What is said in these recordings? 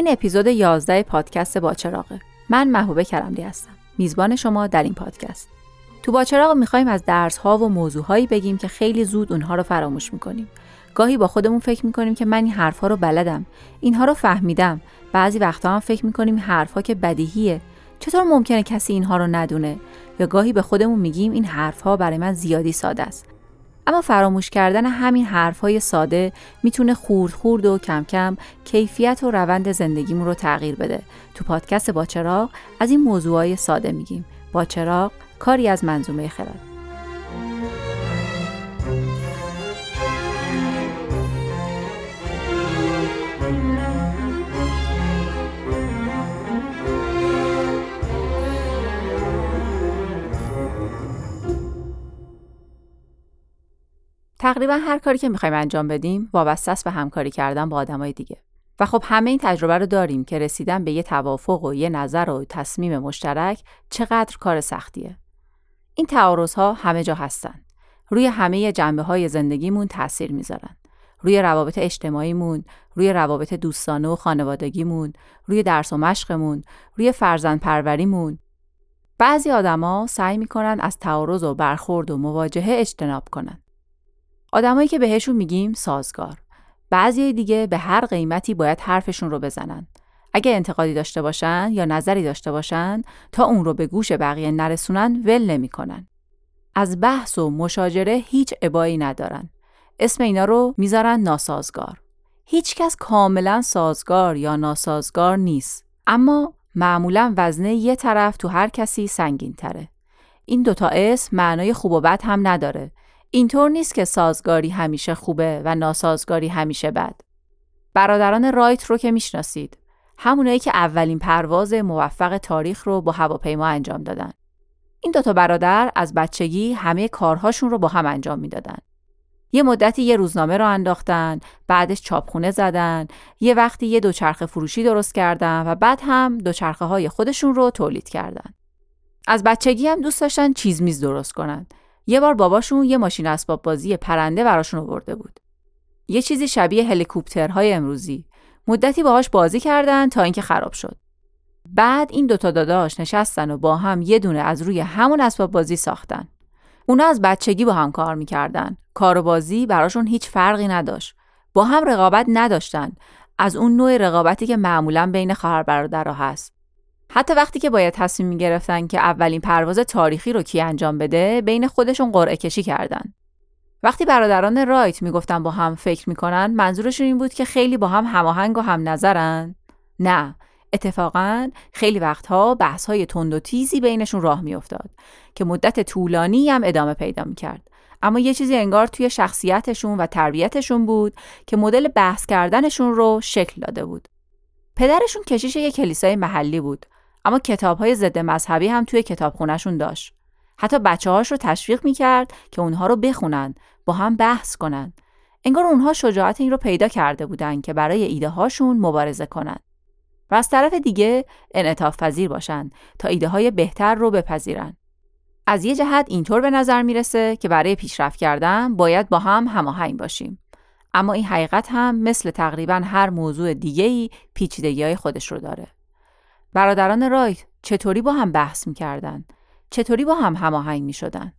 این اپیزود 11 پادکست باچراغه من محبوبه کرملی هستم. میزبان شما در این پادکست. تو باچراغ می‌خوایم از درس ها و موضوع هایی بگیم که خیلی زود اونها رو فراموش می‌کنیم. گاهی با خودمون فکر می‌کنیم که من این حرفها رو بلدم. اینها رو فهمیدم. بعضی وقتا هم فکر می‌کنیم حرفها که بدیهیه. چطور ممکنه کسی اینها رو ندونه؟ یا گاهی به خودمون میگیم این حرفها برای من زیادی ساده است. اما فراموش کردن همین حرفهای ساده می‌تونه خورد خورد و کم کم کیفیت و روند زندگیمون رو تغییر بده. تو پادکست با چراغ از این موضوعهای ساده میگیم. با چراغ کاری از منظومه خرد. تقریبا هر کاری که می‌خوایم انجام بدیم وابسته است به همکاری کردن با آدمای دیگه و خب همه این تجربه رو داریم که رسیدن به یه توافق و یه نظر و تصمیم مشترک چقدر کار سختیه این تعارض ها همه جا هستن روی همه جنبه های زندگیمون تاثیر می‌ذارن روی روابط اجتماعیمون، روی روابط دوستانه و خانوادگیمون، روی درس و مشقمون، روی فرزند پروریمون. بعضی آدما سعی می‌کنن از تعارض و برخورد و مواجهه اجتناب کنن. آدمایی که بهشون میگیم سازگار. بعضی دیگه به هر قیمتی باید حرفشون رو بزنن. اگه انتقادی داشته باشن یا نظری داشته باشن تا اون رو به گوش بقیه نرسونن ول نمی‌کنن. از بحث و مشاجره هیچ ابایی ندارن. اسم اینا رو می‌ذارن ناسازگار. هیچکس کاملا سازگار یا ناسازگار نیست. اما معمولا وزنه یه طرف تو هر کسی سنگین تره این دوتا اسم معنای خوب و بد هم نداره. اینطور نیست که سازگاری همیشه خوبه و ناسازگاری همیشه بد. برادران رایت رو که می‌شناسید. همونایی که اولین پرواز موفق تاریخ رو با هواپیما انجام دادن. این دوتا برادر از بچگی همه کارهاشون رو با هم انجام می‌دادن. یه مدتی یه روزنامه رو انداختن، بعدش چاپخونه زدن، یه وقتی یه دوچرخه فروشی درست کردن و بعد هم دوچرخه های خودشون رو تولید کردن. از بچگی هم دوست داشتن چیز میز درست کنن یه بار باباشون یه ماشین اسباب بازی پرنده براشون آورده بود. یه چیزی شبیه هلیکوپترهای امروزی. مدتی باهاش بازی کردن تا اینکه خراب شد. بعد این دوتا داداش نشستن و با هم یه دونه از روی همون اسباب بازی ساختن. اونا از بچگی با هم کار می‌کردن. کار و بازی براشون هیچ فرقی نداشت. با هم رقابت نداشتن. از اون نوع رقابتی که معمولا بین خواهر برادرها هست. حتی وقتی که باید تصمیم می گرفتن که اولین پرواز تاریخی رو کی انجام بده بین خودشون قرعه کشی کردن. وقتی برادران رایت می‌گفتن با هم فکر می‌کنن منظورشون این بود که خیلی با هم هماهنگ و هم نظرن؟ نه اتفاقا خیلی وقتها بحث های تند و تیزی بینشون راه میافتاد که مدت طولانی هم ادامه پیدا می‌کرد اما یه چیزی انگار توی شخصیتشون و تربیتشون بود که مدل بحث کردنشون رو شکل داده بود پدرشون کشیش یه کلیسای محلی بود اما کتاب های ضد مذهبی هم توی کتابخونهشون داشت. حتی بچه هاش رو تشویق می‌کرد که اونها رو بخونن، با هم بحث کنن. انگار اونها شجاعت این رو پیدا کرده بودن که برای ایده هاشون مبارزه کنن. و از طرف دیگه انعطاف پذیر باشن تا ایده های بهتر رو بپذیرن. از یه جهت اینطور به نظر می‌رسه که برای پیشرفت کردن باید با هم هماهنگ باشیم. اما این حقیقت هم مثل تقریبا هر موضوع دیگه‌ای پیچیدگی های خودش رو داره. برادران رایت چطوری با هم بحث می‌کردن؟ چطوری با هم هماهنگ می‌شدن؟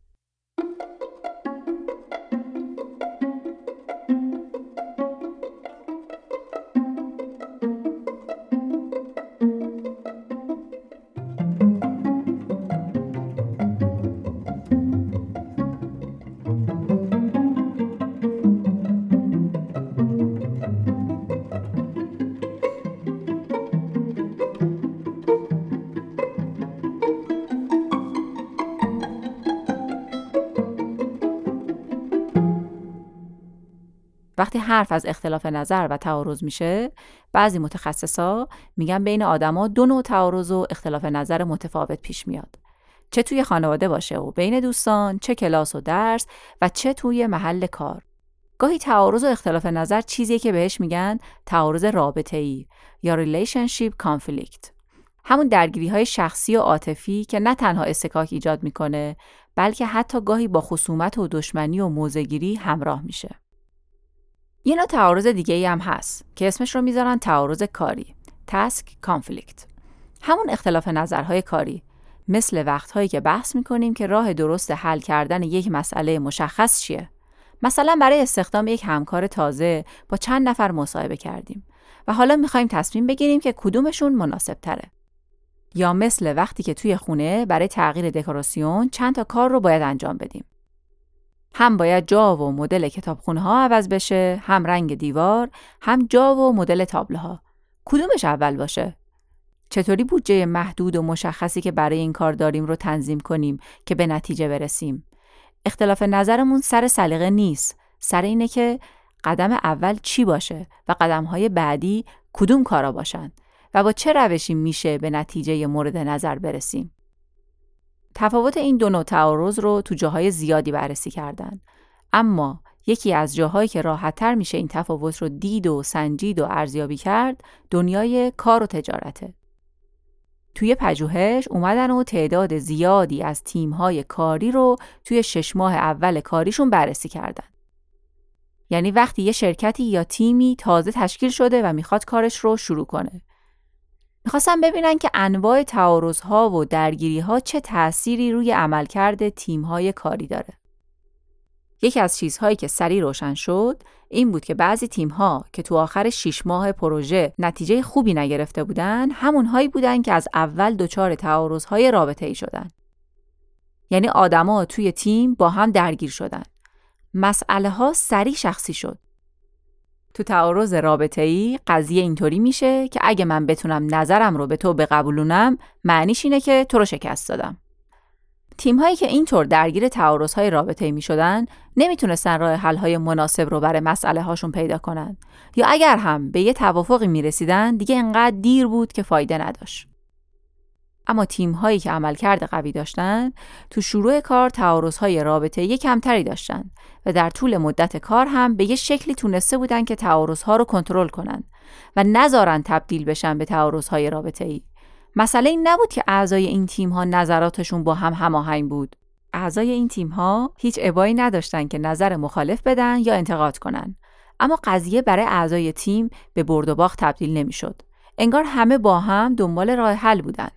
وقتی حرف از اختلاف نظر و تعارض میشه بعضی متخصصا میگن بین آدما دو نوع تعارض و اختلاف نظر متفاوت پیش میاد. چه توی خانواده باشه و بین دوستان چه کلاس و درس و چه توی محل کار. گاهی تعارض و اختلاف نظر چیزیه که بهش میگن تعارض رابطه ای یا relationship conflict. همون درگیری های شخصی و عاطفی که نه تنها استکاک ایجاد می‌کنه بلکه حتی گاهی با خصومت و دشمنی و موزگیری همراه میشه. یه نوع تعارض دیگه ای هم هست که اسمش رو می‌ذارن تعارض کاری تاسک کانفلیکت همون اختلاف نظرهای کاری مثل وقتهایی که بحث می‌کنیم که راه درست حل کردن یک مسئله مشخص چیه مثلا برای استخدام یک همکار تازه با چند نفر مصاحبه کردیم و حالا می‌خوایم تصمیم بگیریم که کدومشون مناسب تره. یا مثل وقتی که توی خونه برای تغییر دکوراسیون چند تا کار رو باید انجام بدیم. هم باید جا و مدل کتابخونه ها عوض بشه، هم رنگ دیوار، هم جا و مدل تابلوها. کدومش اول باشه؟ چطوری بودجه محدود و مشخصی که برای این کار داریم رو تنظیم کنیم که به نتیجه برسیم؟ اختلاف نظرمون سر سلیقه نیست، سر اینه که قدم اول چی باشه و قدم های بعدی کدوم کارا باشن و با چه روشی میشه به نتیجه مورد نظر برسیم. تفاوت این دو نوع تعارض رو تو جاهای زیادی بررسی کردن. اما یکی از جاهایی که راحتتر میشه این تفاوت رو دید و سنجید و ارزیابی کرد دنیای کار و تجارته. توی پژوهش اومدن و تعداد زیادی از تیم‌های کاری رو توی شش ماه اول کاریشون بررسی کردن. یعنی وقتی یه شرکتی یا تیمی تازه تشکیل شده و می‌خواد کارش رو شروع کنه. می‌خواستم ببینن که انواع تعارضها و درگیریها چه تأثیری روی عملکرد تیم‌های کاری داره. یکی از چیزهایی که سریع روشن شد این بود که بعضی تیم‌ها که تو آخر 6 ماه پروژه نتیجه خوبی نگرفته بودن همونهایی بودن که از اول دچار تعارضهای رابطه ای شدن. یعنی آدما توی تیم با هم درگیر شدن. مسئله ها سریع شخصی شد. تو تعارض رابطه ای قضیه اینطوری میشه که اگه من بتونم نظرم رو به تو بقبولونم معنیش اینه که تو رو شکست دادم. تیم هایی که اینطور درگیر تعارض های رابطه می شدن نمی‌تونستن راه حل های مناسب رو برای مسئله هاشون پیدا کنن یا اگر هم به یه توافقی می رسیدن دیگه انقدر دیر بود که فایده نداشت. اما تیم هایی که عملکرد قوی داشتن تو شروع کار تعارض های رابطه یه کمتری داشتن و در طول مدت کار هم به یه شکلی تونسته بودن که تعارض ها رو کنترل کنن و نذارن تبدیل بشن به تعارض های رابطه ای. مسئله این نبود که اعضای این تیم ها نظراتشون با هم هماهنگ بود. اعضای این تیم ها هیچ ابایی نداشتن که نظر مخالف بدن یا انتقاد کنن. اما قضیه برای اعضای تیم به برد و باخت تبدیل نمی‌شد. انگار همه با هم دنبال راه حل بودن.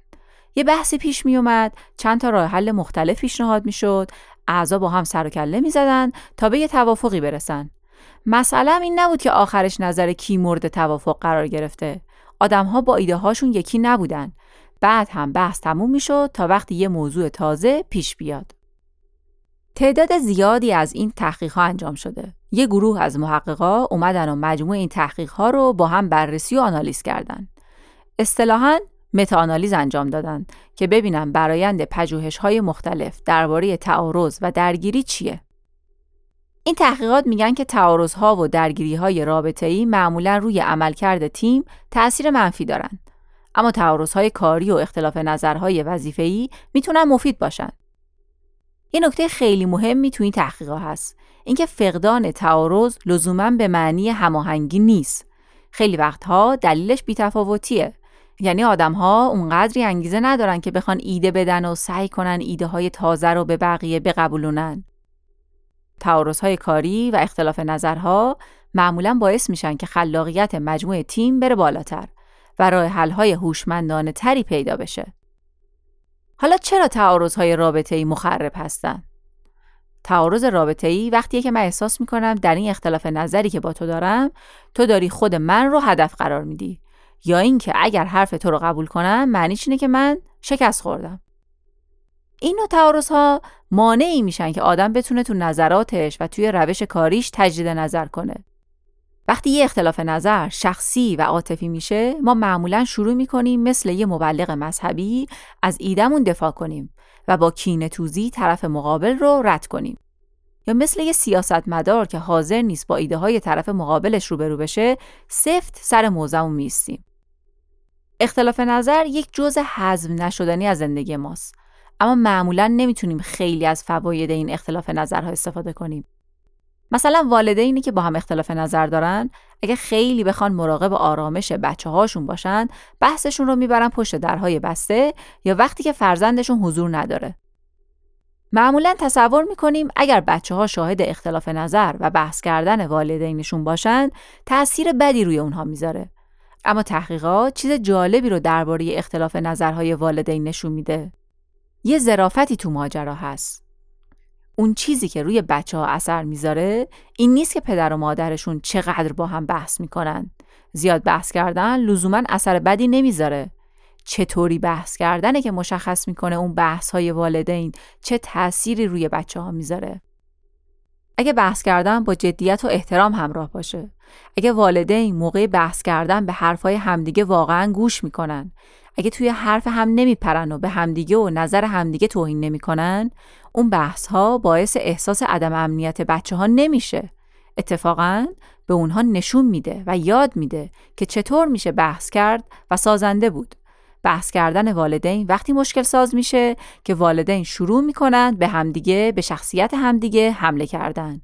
یه بحثی پیش می اومد، چند تا راه حل مختلف پیشنهاد می‌شد، اعضا با هم سر و کله می زدن تا به یه توافقی برسن. مسئله این نبود که آخرش نظر کی مورد توافق قرار گرفته. آدمها با ایده هاشون یکی نبودن. بعد هم بحث تموم می‌شد تا وقتی یه موضوع تازه پیش بیاد. تعداد زیادی از این تحقیق ها انجام شده. یه گروه از محققا اومدن و مجموع این تحقیق ها رو با هم بررسی و آنالیز کردن. اصطلاحاً متاانالیز انجام دادن که ببینن برایند پژوهش های مختلف درباره تعارض و درگیری چیه. این تحقیقات میگن که تعارض ها و درگیری های رابطه ای معمولا روی عملکرد تیم تأثیر منفی دارن. اما تعارض های کاری و اختلاف نظرهای وظیفه‌ای می‌تونن مفید باشن. یه نکته خیلی مهمی تو این تحقیقات هست. اینکه فقدان تعارض لزوما به معنی هماهنگی نیست. خیلی وقتها دلیلش بیتفاوتیه یعنی آدم ها اونقدری انگیزه ندارن که بخوان ایده بدن و سعی کنن ایده های تازه رو به بقیه بقبولونن. تعارض های کاری و اختلاف نظرها معمولا باعث میشن که خلاقیت مجموعه تیم بره بالاتر و راه حل های هوشمندانه تری پیدا بشه. حالا چرا تعارض های رابطه ای مخرب هستن؟ تعارض رابطه ای وقتیه که من احساس می‌کنم در این اختلاف نظری که با تو دارم تو داری خود من رو هدف قرار میدی یا اینکه اگر حرف تو رو قبول کنم معنیش اینه که من شکست خوردم. این نوع تعارض ها مانعی میشن که آدم بتونه تو نظراتش و توی روش کاریش تجدید نظر کنه. وقتی یه اختلاف نظر شخصی و عاطفی میشه ما معمولا شروع می‌کنیم مثل یه مبلغ مذهبی از ایدمون دفاع کنیم و با کینه توزی طرف مقابل رو رد کنیم. یا مثل یه سیاستمدار که حاضر نیست با ایده های طرف مقابلش روبرو بشه سفت سر موزمون میستیم اختلاف نظر یک جزء حذف نشدنی از زندگی ماست. اما معمولا نمی‌تونیم خیلی از فواید این اختلاف نظرها استفاده کنیم. مثلا والدینی که با هم اختلاف نظر دارن اگه خیلی بخوان مراقب آرامش بچه هاشون باشن بحثشون رو می‌برن پشت درهای بسته یا وقتی که فرزندشون حضور نداره. معمولا تصور می‌کنیم اگر بچه ها شاهد اختلاف نظر و بحث کردن والدینشون باشند تأثیر بدی روی اونها می‌ذاره. اما تحقیقات چیز جالبی رو درباره اختلاف نظرهای والدین نشون میده. یه ظرافتی تو ماجرا هست. اون چیزی که روی بچه ها اثر می‌ذاره این نیست که پدر و مادرشون چقدر با هم بحث می‌کنن. زیاد بحث کردن لزوما اثر بدی نمی‌ذاره. چطوری بحث کردنه که مشخص می‌کنه اون بحث های والدین چه تأثیری روی بچه ها می‌ذاره. اگه بحث کردن با جدیت و احترام همراه باشه اگه والدین موقع بحث کردن به حرفای همدیگه واقعا گوش می‌کنن اگه توی حرف هم نمیپرن و به همدیگه و نظر همدیگه توهین نمی‌کنن اون بحث ها باعث احساس عدم امنیت بچه ها نمیشه. اتفاقا به اونها نشون میده و یاد میده که چطور میشه بحث کرد و سازنده بود. بحث کردن والدین وقتی مشکل ساز میشه که والدین شروع می‌کنند به همدیگه به شخصیت همدیگه حمله کردن.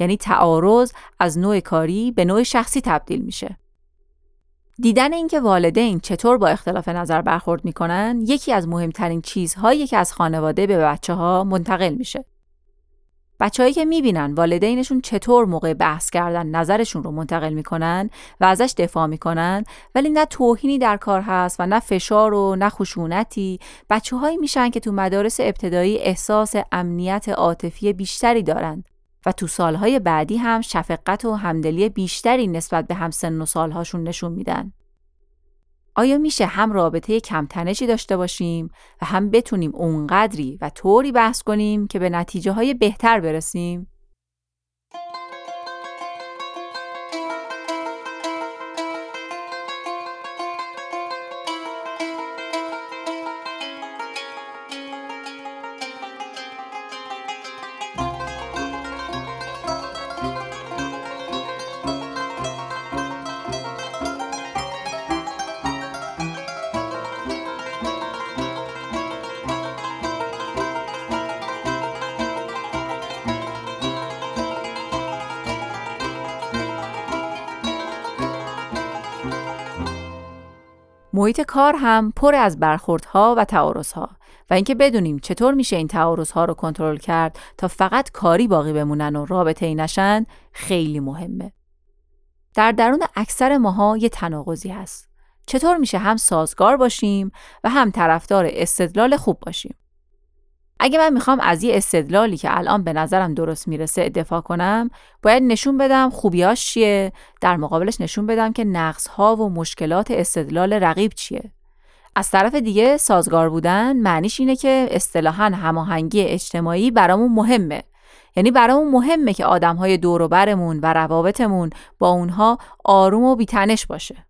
یعنی تعارض از نوع کاری به نوع شخصی تبدیل میشه. دیدن اینکه والدین چطور با اختلاف نظر برخورد می‌کنن یکی از مهمترین چیزهایی که از خانواده به بچه ها منتقل میشه. بچههایی که می‌بینن والدینشون چطور موقع بحث کردن نظرشون رو منتقل می‌کنن و ازش دفاع می‌کنن ولی نه توهینی در کار هست و نه فشار و نه خشونتی بچههایی میشن که تو مدارس ابتدایی احساس امنیت عاطفی بیشتری دارند و تو سالهای بعدی هم شفقت و همدلی بیشتری نسبت به همسن و سالهاشون نشون میدن. آیا میشه هم رابطه کمتنشی داشته باشیم و هم بتونیم اونقدری و طوری بحث کنیم که به نتیجه های بهتر برسیم؟ محیط کار هم پر از برخوردها و تعارضها و اینکه بدونیم چطور میشه این تعارضها رو کنترل کرد تا فقط کاری باقی بمونن و رابطه ای نشن خیلی مهمه. در درون اکثر ماها یه تناقضی هست. چطور میشه هم سازگار باشیم و هم طرفدار استدلال خوب باشیم؟ اگه من می‌خوام از یه استدلالی که الان به نظرم درست می‌رسه دفاع کنم باید نشون بدم خوبیاش چیه. در مقابلش نشون بدم که نقص ها و مشکلات استدلال رقیب چیه. از طرف دیگه سازگار بودن معنیش اینه که اصطلاحا هماهنگی اجتماعی برامون مهمه. یعنی برامون مهمه که آدم های دور و برمون و روابطمون با اونها آروم و بیتنش باشه.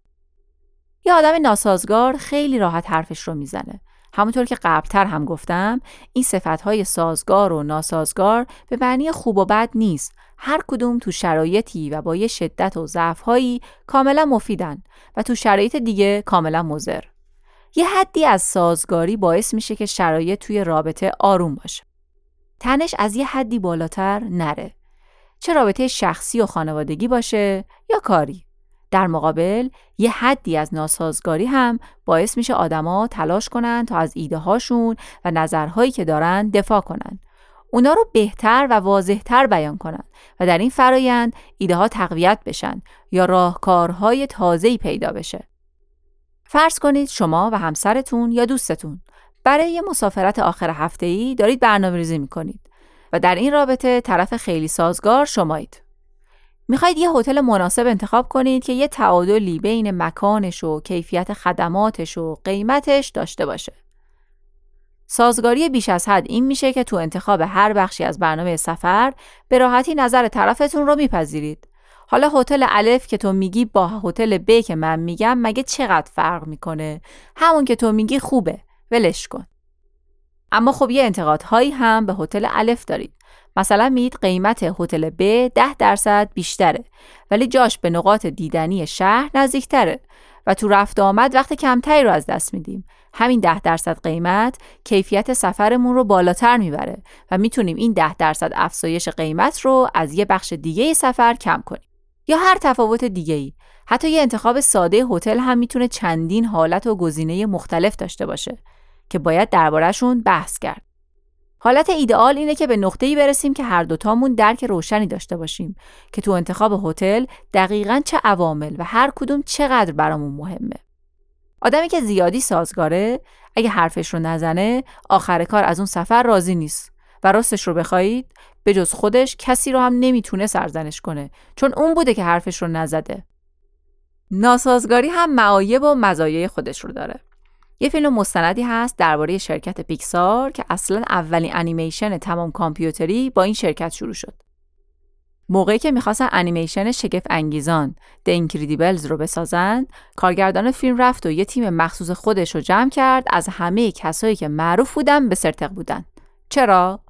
یه آدم ناسازگار خیلی راحت حرفش رو می‌زنه. همونطور که قبلتر هم گفتم این صفتهای سازگار و ناسازگار به معنی خوب و بد نیست. هر کدوم تو شرایطی و با یه شدت و ضعفهایی کاملا مفیدن و تو شرایط دیگه کاملا مضر. یه حدی از سازگاری باعث میشه که شرایط توی رابطه آروم باشه. تنش از یه حدی بالاتر نره. چه رابطه شخصی و خانوادگی باشه یا کاری. در مقابل یه حدی از ناسازگاری هم باعث میشه آدما تلاش کنن تا از ایده هاشون و نظرهایی که دارن دفاع کنن. اونا رو بهتر و واضحتر بیان کنن و در این فرایند ایده ها تقویت بشن یا راهکارهای تازه‌ای پیدا بشه. فرض کنید شما و همسرتون یا دوستتون برای یه مسافرت آخر هفته ای دارید برنامه ریزی می‌کنید و در این رابطه طرف خیلی سازگار شمایید. می‌خواید یه هتل مناسب انتخاب کنید که یه تعادلی بین مکانش و کیفیت خدماتش و قیمتش داشته باشه. سازگاری بیش از حد این میشه که تو انتخاب هر بخشی از برنامه سفر به راحتی نظر طرفتون رو میپذیرید. حالا هتل الف که تو میگی با هتل ب که من میگم مگه چقدر فرق می‌کنه؟ همون که تو میگی خوبه. ولش کن. اما خب یه انتقادهایی هم به هتل الف دارید. مثلا میید قیمت هتل ب 10 درصد بیشتره ولی جاش به نقاط دیدنی شهر نزدیکتره و تو رفت آمد وقت کمتری رو از دست میدیم. همین 10 درصد قیمت کیفیت سفرمون رو بالاتر می‌بره و می‌تونیم این 10 درصد افزایش قیمت رو از یه بخش دیگه سفر کم کنیم. یا هر تفاوت دیگه ای حتی یه انتخاب ساده هتل هم می‌تونه چندین حالت و گزینه مختلف داشته باشه. که باید دربارهشون بحث کرد حالت ایدئال اینه که به نقطه‌ای برسیم که هر دوتامون درک روشنی داشته باشیم که تو انتخاب هتل دقیقا چه عوامل و هر کدوم چقدر برامون مهمه. آدمی که زیادی سازگاره اگه حرفش رو نزنه آخر کار از اون سفر راضی نیست و راستش رو بخواید به جز خودش کسی رو هم نمی‌تونه سرزنش کنه چون اون بوده که حرفش رو نزده. ناسازگاری هم معایب و مزایای خودش رو داره. یه فیلم مستندی هست درباره شرکت پیکسار که اصلا اولین انیمیشن تمام کامپیوتری با این شرکت شروع شد. موقعی که می‌خواستن انیمیشن شگفت انگیزان The Incredibles رو بسازند، کارگردان فیلم رفت و یه تیم مخصوص خودش رو جمع کرد از همه کسایی که معروف بودن به سرتق بودن. چرا؟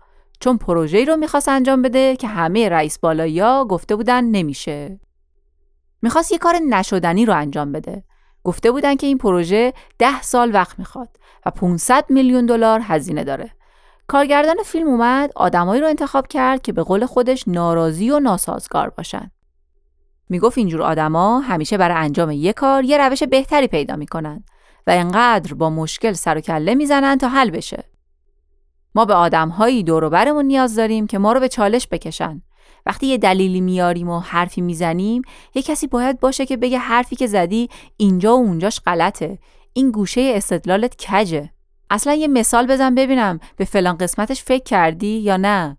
چون پروژه‌ای رو می‌خواست انجام بده که همه رئیس بالایی گفته بودن نمیشه. می‌خواست یه کار نشدنی رو انجام بده گفته بودن که این پروژه ده سال وقت می‌خواد و 500 میلیون دلار هزینه داره. کارگردان فیلم اومد آدمایی رو انتخاب کرد که به قول خودش ناراضی و ناسازگار باشن. می‌گفت اینجور آدما همیشه برای انجام یک کار یه روش بهتری پیدا می‌کنن و انقدر با مشکل سر و کله می‌زنن تا حل بشه. ما به آدمهایی دور و برمون نیاز داریم که ما رو به چالش بکشن وقتی یه دلیلی میاریم و حرفی می‌زنیم یه کسی باید باشه که بگه حرفی که زدی اینجا و اونجاش غلطه. این گوشه استدلالت کجه؟ اصلا یه مثال بزن ببینم به فلان قسمتش فکر کردی یا نه.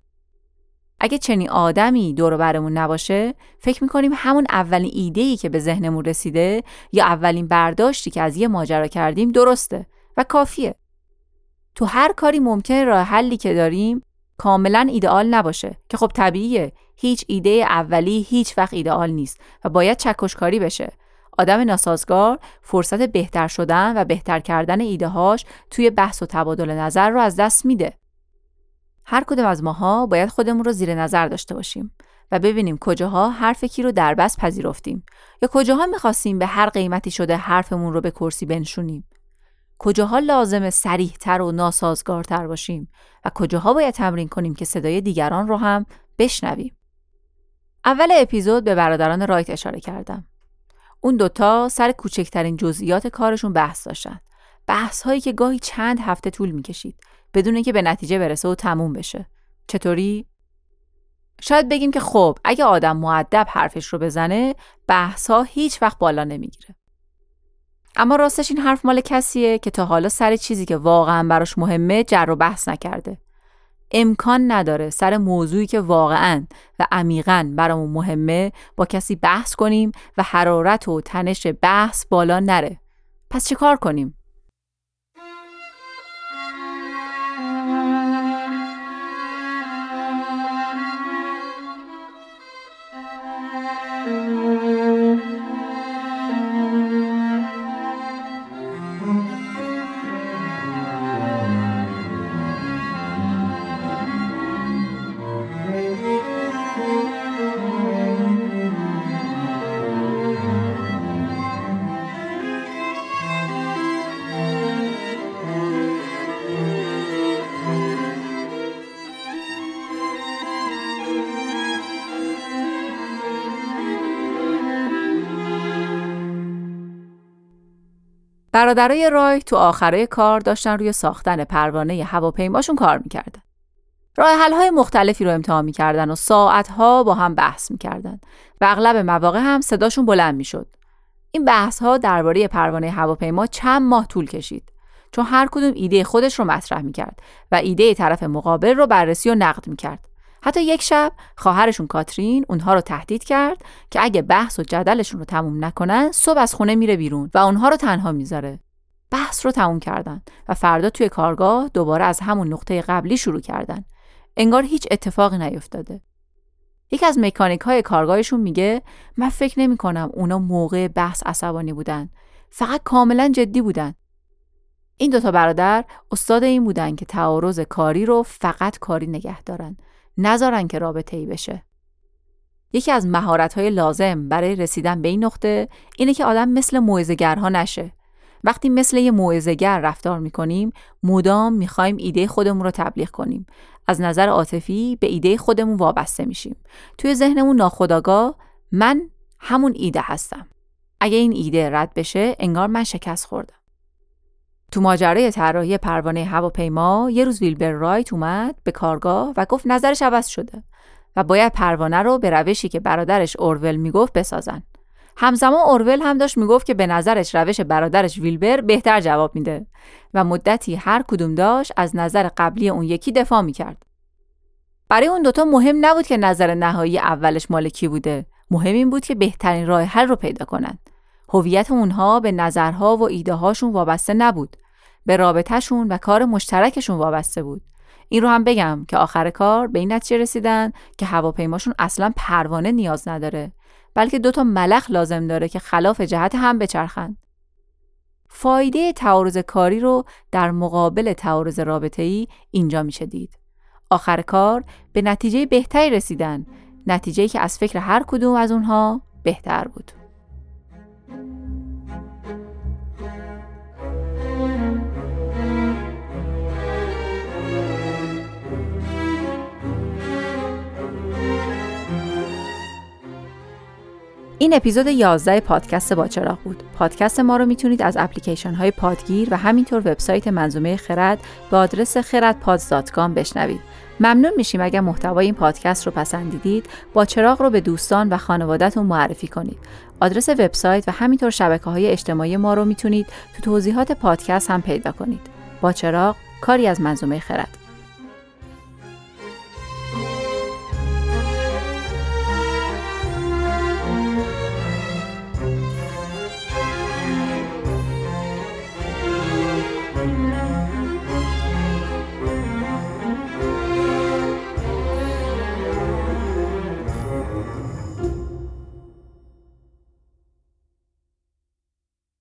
اگه چنین آدمی دور برمون نباشه فکر می‌کنیم همون اولین ایده‌ای که به ذهنمون رسیده یا اولین برداشتی که از یه ماجرا کردیم درسته و کافیه. تو هر کاری ممکن راه حلی که داریم کاملا ایدئال نباشه. که خب طبیعیه. هیچ ایده اولی هیچ وقت ایدئال نیست و باید چکشکاری بشه. آدم ناسازگار فرصت بهتر شدن و بهتر کردن ایده هاش توی بحث و تبادل نظر رو از دست میده. هر کدوم از ماها باید خودمون رو زیر نظر داشته باشیم و ببینیم کجاها حرف کی رو در بس پذیرفتیم. یا کجاها می‌خواستیم به هر قیمتی شده حرفمون رو به کرسی بنشونیم. کجاها لازم سریحتر و ناسازگارتر باشیم و کجاها باید تمرین کنیم که صدای دیگران رو هم بشنویم. اول اپیزود به برادران رایت اشاره کردم. اون دوتا سر کوچکترین جزئیات کارشون بحث داشتن. بحث هایی که گاهی چند هفته طول می‌کشید بدون اینکه به نتیجه برسه و تموم بشه. چطوری؟ شاید بگیم که خب اگه آدم معدب حرفش رو بزنه بحث ها هیچ وقت بالا نمی‌گیره. اما راستش این حرف مال کسیه که تا حالا سر چیزی که واقعا براش مهمه جر و بحث نکرده. امکان نداره سر موضوعی که واقعا و عمیقا برامون مهمه با کسی بحث کنیم و حرارت و تنش بحث بالا نره. پس چه کار کنیم؟ برادرای رای تو آخرای کار داشتن روی ساختن پروانه هواپیماشون کار می‌کردن. راه های مختلفی رو امتحان می‌کردن و ساعتها با هم بحث می‌کردن و اغلب مواقع هم صداشون بلند می‌شد. این بحث ها درباره پروانه هواپیما چند ماه طول کشید چون هر کدوم ایده خودش رو مطرح می‌کرد و ایده طرف مقابل رو بررسی و نقد می‌کرد. حتی یک شب خواهرشون کاترین اونها رو تهدید کرد که اگه بحث و جدلشون رو تموم نکنن صبح از خونه میره بیرون و اونها رو تنها می‌ذاره. بحث رو تموم کردن و فردا توی کارگاه دوباره از همون نقطه قبلی شروع کردن. انگار هیچ اتفاقی نیفتاده. یکی از مکانیک های کارگاهشون میگه من فکر نمی کنم اونا موقع بحث عصبانی بودن. فقط کاملا جدی بودن. این دوتا برادر استاد این بودن که تعارض کاری رو فقط کاری نگه دارن. نذارن که رابطه ای بشه. یکی از مهارت های لازم برای رسیدن به این نقطه اینه که آدم مثل موعظه‌گرها نشه. وقتی مثل یه موعظه‌گر رفتار می‌کنیم مدام می‌خوایم ایده خودمون رو تبلیغ کنیم از نظر عاطفی به ایده خودمون وابسته میشیم توی ذهنمون ناخداگاه من همون ایده هستم اگه این ایده رد بشه انگار من شکست خوردم تو ماجرای طراحی پروانه هواپیما یه روز ویلبر رایت اومد به کارگاه و گفت نظرش عوض شده و باید پروانه رو به روشی که برادرش اورول می‌گفت بسازن. همزمان اورول هم داشت می‌گفت که به نظرش روش برادرش ویلبر بهتر جواب میده و مدتی هر کدوم داشت از نظر قبلی اون یکی دفاع می‌کرد. برای اون دوتا مهم نبود که نظر نهایی اولش مال کی بوده. مهم این بود که بهترین راه حل رو پیدا کنند. هویت اونها به نظرها و ایده هاشون وابسته نبود. به رابطهشون و کار مشترکشون وابسته بود. این رو هم بگم که آخر کار به این نتیجه رسیدن که هواپیماشون اصلا پروانه نیاز نداره بلکه دوتا ملخ لازم داره که خلاف جهت هم بچرخند. فایده تعارض کاری رو در مقابل تعارض رابطه ای اینجا میشه دید. آخر کار به نتیجه بهتری رسیدن، نتیجه که از فکر هر کدوم از اونها بهتر بود. این اپیزود 11 پادکست با چراغ بود. پادکست ما رو می‌تونید از اپلیکیشن های پادگیر و همینطور وبسایت منظومه خرد به آدرس خردپادز.com بشنوید. ممنون میشیم اگر محتوای این پادکست رو پسندیدید با چراغ رو به دوستان و خانوادهتون معرفی کنید. آدرس وبسایت و همینطور شبکه های اجتماعی ما رو می‌تونید تو توضیحات پادکست هم پیدا کنید. با چراغ کاری از منظومه خرد